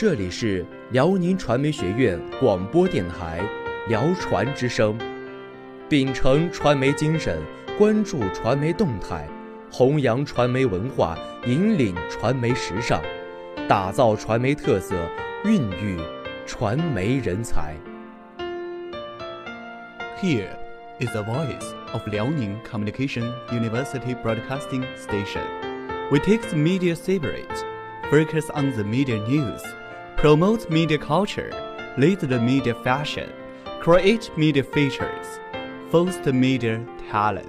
这里是辽宁传媒学院广播电台辽传之声，秉承传媒精神，关注传媒动态，弘扬传媒文化，引领传媒时尚，打造传媒特色，孕育传媒人才。Here is the voice of Liaoning Communication University Broadcasting Station. We take the media spirit, focus on the media news, promote media culture, lead the media fashion, create media features, foster media talent.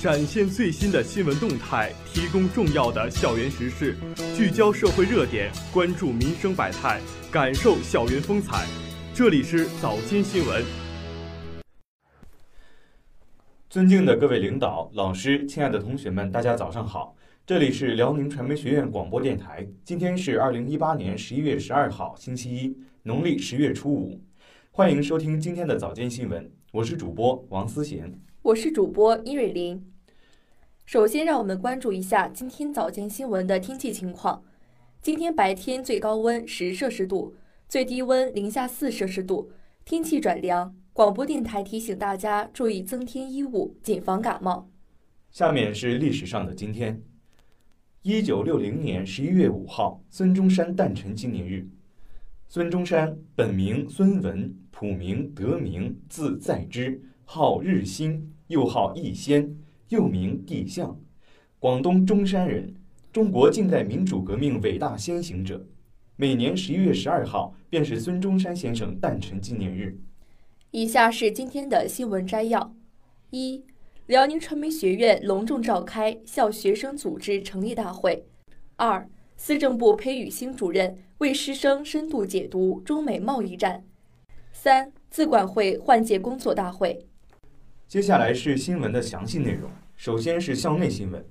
展现最新的新闻动态，提供重要的校园时事，聚焦社会热点，关注民生百态，感受校园风采。这里是早间新闻。尊敬的各位领导、老师、亲爱的同学们，大家早上好！这里是辽宁传媒学院广播电台。今天是二零一八年十一月十二号，星期一，农历十月初五。欢迎收听今天的早间新闻，我是主播王思贤。我是主播伊瑞林。首先，让我们关注一下今天早间新闻的天气情况。今天白天最高温十摄氏度，最低温零下四摄氏度，天气转凉。广播电台提醒大家注意增添衣物，谨防感冒。下面是历史上的今天：一九六零年十一月五号，孙中山诞辰纪念日。孙中山本名孙文，普名德明，字在之，号日新，又号逸仙，又名帝相，广东中山人，中国近代民主革命伟大先行者。每年十一月十二号便是孙中山先生诞辰纪念日。以下是今天的新闻摘要：一、辽宁传媒学院隆重召开校学生组织成立大会；二、司政部裴宇星主任为师生深度解读中美贸易战；三、自管会换届工作大会。接下来是新闻的详细内容。首先是校内新闻：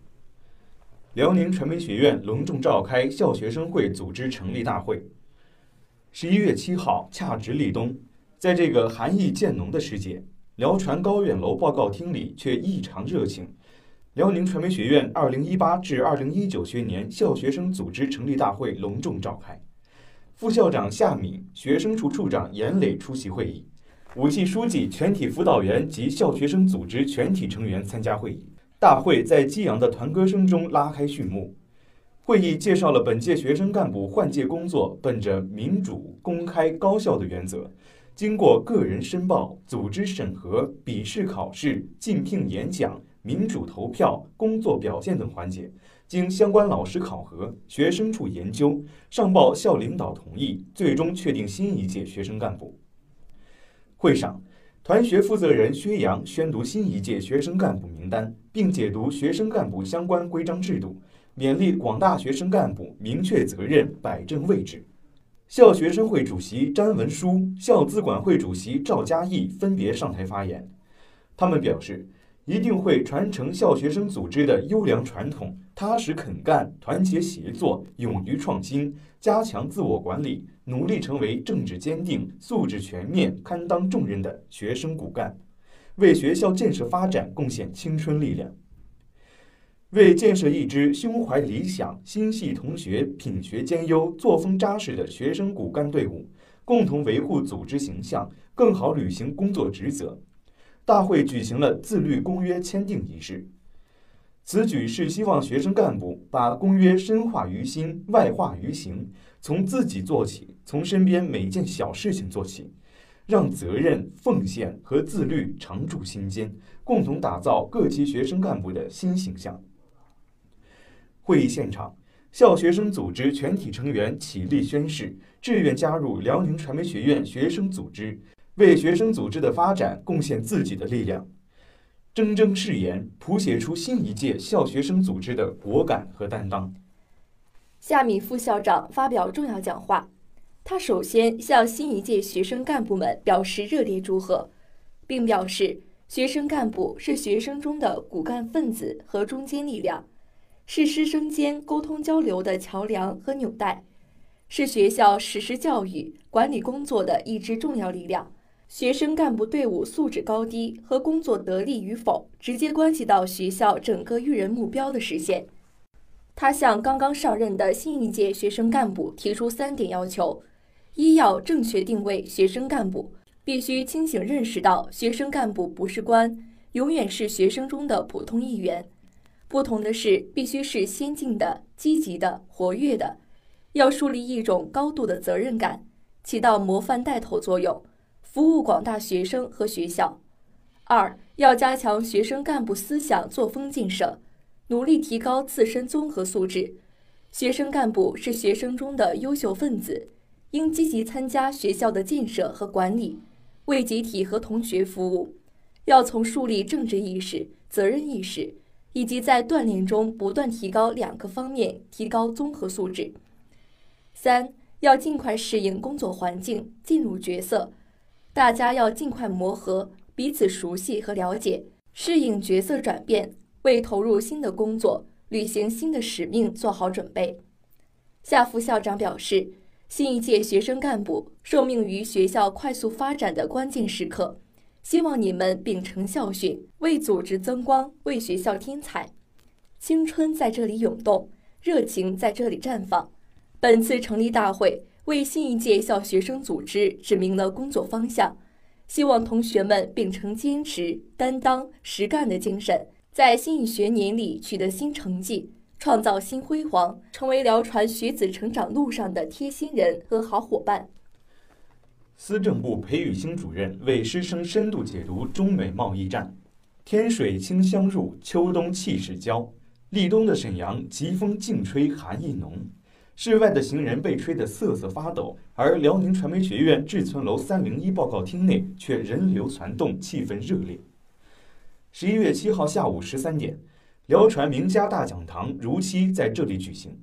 辽宁传媒学院隆重召开校学生会组织成立大会。十一月七号，恰值立冬，在这个寒意渐浓的时节，辽传高远楼报告厅里却异常热情。辽宁传媒学院二零一八至二零一九学年校学生组织成立大会隆重召开，副校长夏敏、学生处处长严磊出席会议。五系书记、全体辅导员及校学生组织全体成员参加会议。大会在激昂的团歌声中拉开序幕。会议介绍了本届学生干部换届工作本着民主、公开、高效的原则，经过个人申报、组织审核、笔试考试、竞聘演讲、民主投票、工作表现等环节，经相关老师考核、学生处研究、上报校领导同意，最终确定新一届学生干部。会上，团学负责人薛洋宣读新一届学生干部名单，并解读学生干部相关规章制度，勉励广大学生干部明确责任、摆正位置。校学生会主席詹文书、校资管会主席赵嘉义分别上台发言，他们表示，一定会传承校学生组织的优良传统，踏实肯干、团结协作、勇于创新，加强自我管理。努力成为政治坚定、素质全面、堪当重任的学生骨干，为学校建设发展贡献青春力量，为建设一支胸怀理想、心系同学、品学兼优、作风扎实的学生骨干队伍，共同维护组织形象，更好履行工作职责。大会举行了自律公约签订仪式。此举是希望学生干部把公约深化于心、外化于行，从自己做起，从身边每件小事情做起，让责任、奉献和自律常驻心间，共同打造各级学生干部的新形象。会议现场，校学生组织全体成员起立宣誓，志愿加入辽宁传媒学院学生组织，为学生组织的发展贡献自己的力量。铮铮誓言，谱写出新一届校学生组织的果敢和担当。夏敏副校长发表重要讲话，他首先向新一届学生干部们表示热烈祝贺，并表示学生干部是学生中的骨干分子和中坚力量，是师生间沟通交流的桥梁和纽带，是学校实施教育管理工作的一支重要力量，学生干部队伍素质高低和工作得力与否，直接关系到学校整个育人目标的实现。他向刚刚上任的新一届学生干部提出三点要求：一要正确定位学生干部，必须清醒认识到学生干部不是官，永远是学生中的普通一员。不同的是，必须是先进的、积极的、活跃的，要树立一种高度的责任感，起到模范带头作用。服务广大学生和学校。二要加强学生干部思想作风建设，努力提高自身综合素质。学生干部是学生中的优秀分子，应积极参加学校的建设和管理，为集体和同学服务。要从树立政治意识、责任意识，以及在锻炼中不断提高两个方面提高综合素质。三要尽快适应工作环境，进入角色。大家要尽快磨合，彼此熟悉和了解，适应角色转变，为投入新的工作、履行新的使命做好准备。夏副校长表示，新一届学生干部受命于学校快速发展的关键时刻，希望你们秉承校训，为组织增光，为学校添彩。青春在这里涌动，热情在这里绽放。本次成立大会。为新一届校学生组织指明了工作方向，希望同学们秉承坚持、担当、实干的精神，在新一学年里取得新成绩，创造新辉煌，成为辽传学子成长路上的贴心人和好伙伴。思政部裴宇星主任为师生深度解读中美贸易战。天水清香入，秋冬气势交。立冬的沈阳，疾风劲吹，寒意浓。室外的行人被吹得瑟瑟发抖，而辽宁传媒学院志存楼三零一报告厅内却人流攒动，气氛热烈。十一月七号下午十三点，辽传名家大讲堂如期在这里举行。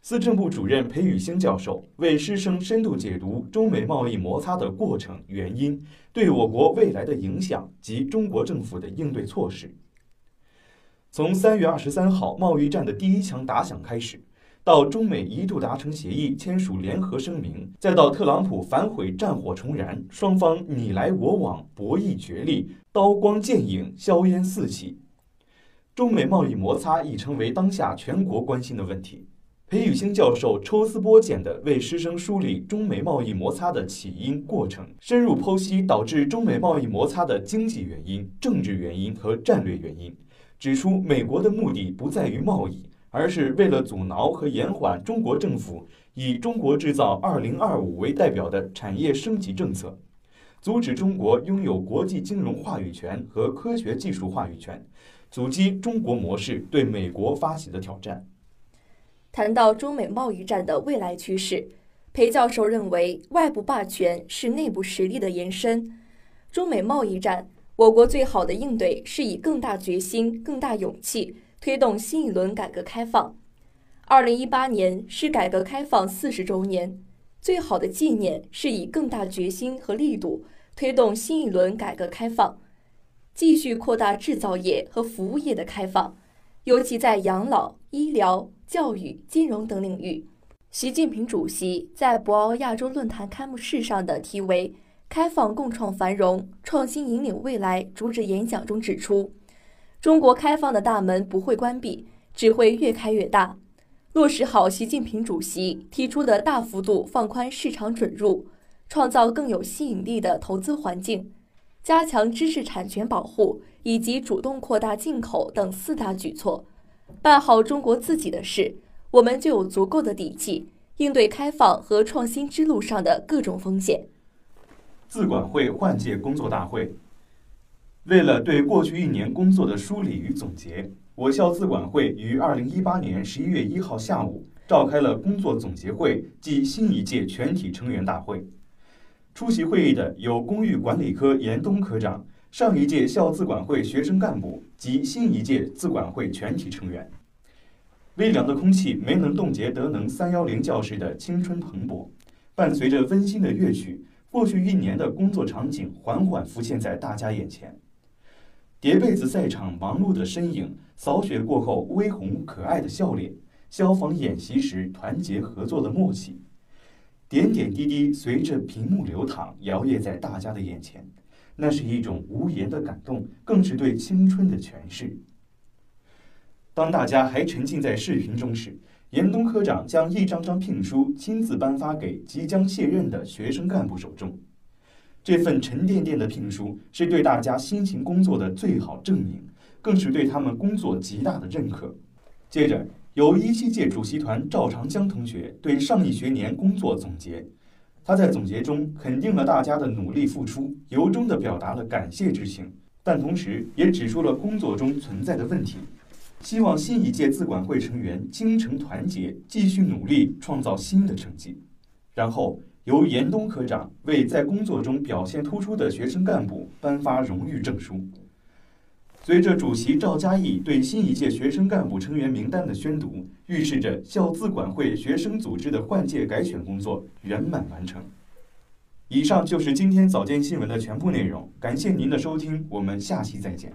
思政部主任裴宇星教授为师生深度解读中美贸易摩擦的过程、原因、对我国未来的影响及中国政府的应对措施。从三月二十三号贸易战的第一枪打响开始。到中美一度达成协议、签署联合声明，再到特朗普反悔、战火重燃，双方你来我往、博弈角力、刀光剑影、硝烟四起，中美贸易摩擦已成为当下全国关心的问题。裴宇星教授抽丝剥茧地为师生梳理中美贸易摩擦的起因、过程，深入剖析导致中美贸易摩擦的经济原因、政治原因和战略原因，指出美国的目的不在于贸易。而是为了阻挠和延缓中国政府以“中国制造 2025” 为代表的产业升级政策，阻止中国拥有国际金融话语权和科学技术话语权，阻击中国模式对美国发起的挑战。谈到中美贸易战的未来趋势，裴教授认为，外部霸权是内部实力的延伸。中美贸易战，我国最好的应对是以更大决心、更大勇气。推动新一轮改革开放。二零一八年是改革开放四十周年，最好的纪念是以更大决心和力度推动新一轮改革开放，继续扩大制造业和服务业的开放，尤其在养老、医疗、教育、金融等领域。习近平主席在博鳌亚洲论坛开幕式上的题为“开放共创繁荣，创新引领未来”主旨演讲中指出。中国开放的大门不会关闭，只会越开越大。落实好习近平主席提出的大幅度放宽市场准入，创造更有吸引力的投资环境，加强知识产权保护以及主动扩大进口等四大举措，办好中国自己的事，我们就有足够的底气应对开放和创新之路上的各种风险。自管会换届工作大会。为了对过去一年工作的梳理与总结，我校自管会于二零一八年十一月一号下午召开了工作总结会暨新一届全体成员大会。出席会议的有公寓管理科严东科长、上一届校自管会学生干部及新一届自管会全体成员。微凉的空气没能冻结德能三幺零教室的青春蓬勃，伴随着温馨的乐曲，过去一年的工作场景缓缓浮现在大家眼前。叠被子赛场忙碌的身影，扫雪过后微红可爱的笑脸，消防演习时团结合作的默契，点点滴滴随着屏幕流淌，摇曳在大家的眼前，那是一种无言的感动，更是对青春的诠释。当大家还沉浸在视频中时，严冬科长将一张张聘书亲自颁发给即将卸任的学生干部手中。这份沉甸甸的聘书是对大家辛勤工作的最好证明，更是对他们工作极大的认可。接着，由一七届主席团赵长江同学对上一学年工作总结。他在总结中肯定了大家的努力付出，由衷地表达了感谢之情，但同时也指出了工作中存在的问题。希望新一届自管会成员精诚团结，继续努力，创造新的成绩。然后由严冬科长为在工作中表现突出的学生干部颁发荣誉证书。随着主席赵嘉义对新一届学生干部成员名单的宣读，预示着校自管会学生组织的换届改选工作圆满完成。以上就是今天早间新闻的全部内容，感谢您的收听，我们下期再见。